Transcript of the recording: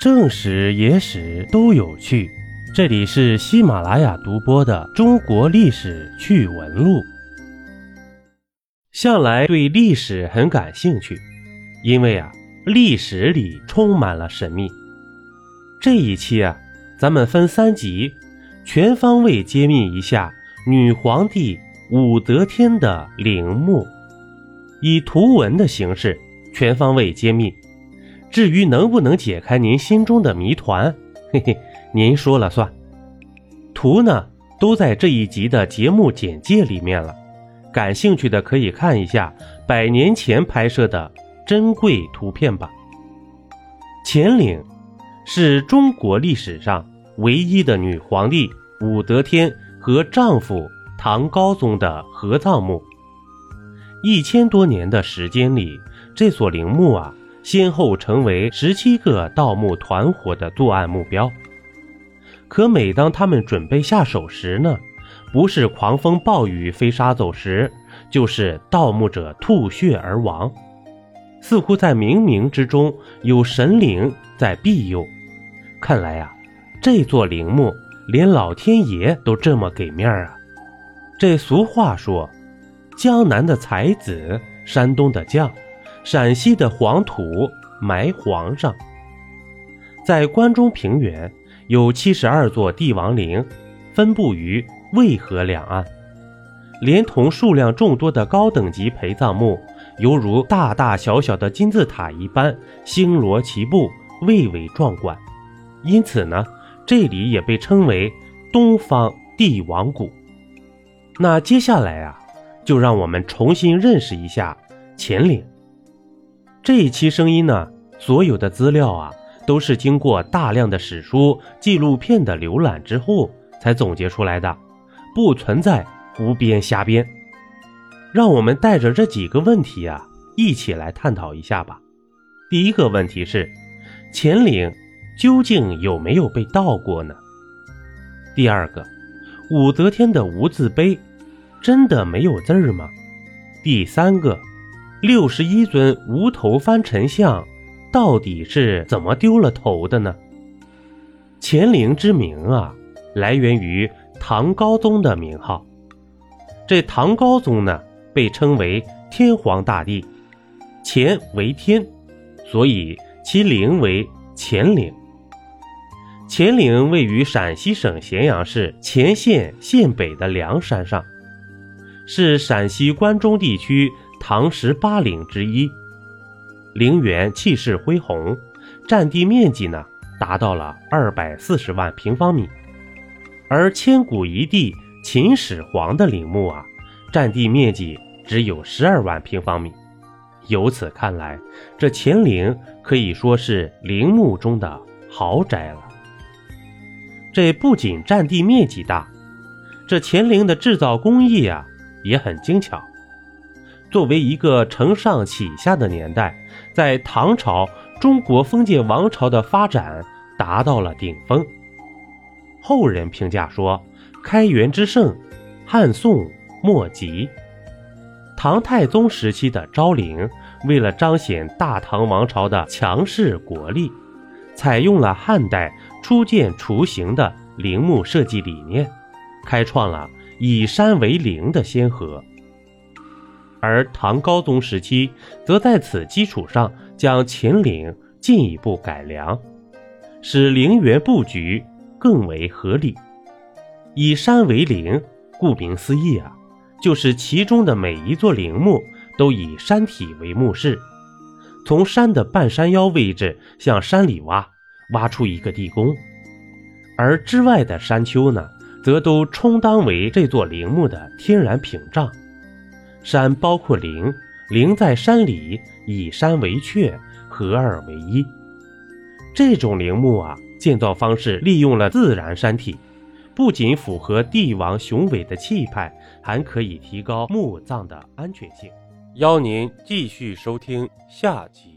正史、野史都有趣。这里是喜马拉雅独播的《中国历史趣闻录》。向来对历史很感兴趣，因为啊，历史里充满了神秘。这一期啊，咱们分三集，全方位揭秘一下女皇帝武则天的陵墓，以图文的形式全方位揭秘。至于能不能解开您心中的谜团，嘿嘿，您说了算。图呢都在这一集的节目简介里面了，感兴趣的可以看一下百年前拍摄的珍贵图片吧。乾陵是中国历史上唯一的女皇帝武则天和丈夫唐高宗的合葬墓。一千多年的时间里，这所陵墓啊。先后成为十七个盗墓团伙的作案目标。可每当他们准备下手时呢，不是狂风暴雨飞沙走石，就是盗墓者吐血而亡。似乎在冥冥之中有神灵在庇佑。看来啊，这座陵墓连老天爷都这么给面儿啊！这俗话说：“江南的才子，山东的将。”陕西的黄土埋皇上，在关中平原有七十二座帝王陵，分布于渭河两岸，连同数量众多的高等级陪葬墓，犹如大大小小的金字塔一般星罗棋布，蔚为壮观。因此呢，这里也被称为东方帝王谷。那接下来啊，就让我们重新认识一下乾陵。这一期声音呢，所有的资料啊，都是经过大量的史书、纪录片的浏览之后才总结出来的，不存在胡编瞎编。让我们带着这几个问题啊，一起来探讨一下吧。第一个问题是，乾陵究竟有没有被盗过呢？第二个，武则天的无字碑真的没有字儿吗？第三个。六十一尊无头翻陈像，到底是怎么丢了头的呢？乾陵之名啊，来源于唐高宗的名号。这唐高宗呢，被称为天皇大帝，乾为天，所以其陵为乾陵。乾陵位于陕西省咸阳市乾县县北的梁山上，是陕西关中地区。唐十八陵之一，陵园气势恢宏，占地面积呢达到了二百四十万平方米，而千古一帝秦始皇的陵墓啊，占地面积只有十二万平方米。由此看来，这乾陵可以说是陵墓中的豪宅了。这不仅占地面积大，这乾陵的制造工艺啊也很精巧。作为一个承上启下的年代，在唐朝，中国封建王朝的发展达到了顶峰。后人评价说：“开元之盛，汉宋莫及。”唐太宗时期的昭陵，为了彰显大唐王朝的强势国力，采用了汉代初建雏形的陵墓设计理念，开创了以山为陵的先河。而唐高宗时期，则在此基础上将秦陵进一步改良，使陵园布局更为合理。以山为陵，顾名思义啊，就是其中的每一座陵墓都以山体为墓室，从山的半山腰位置向山里挖，挖出一个地宫，而之外的山丘呢，则都充当为这座陵墓的天然屏障。山包括陵，陵在山里，以山为阙，合二为一。这种陵墓啊，建造方式利用了自然山体，不仅符合帝王雄伟的气派，还可以提高墓葬的安全性。邀您继续收听下集。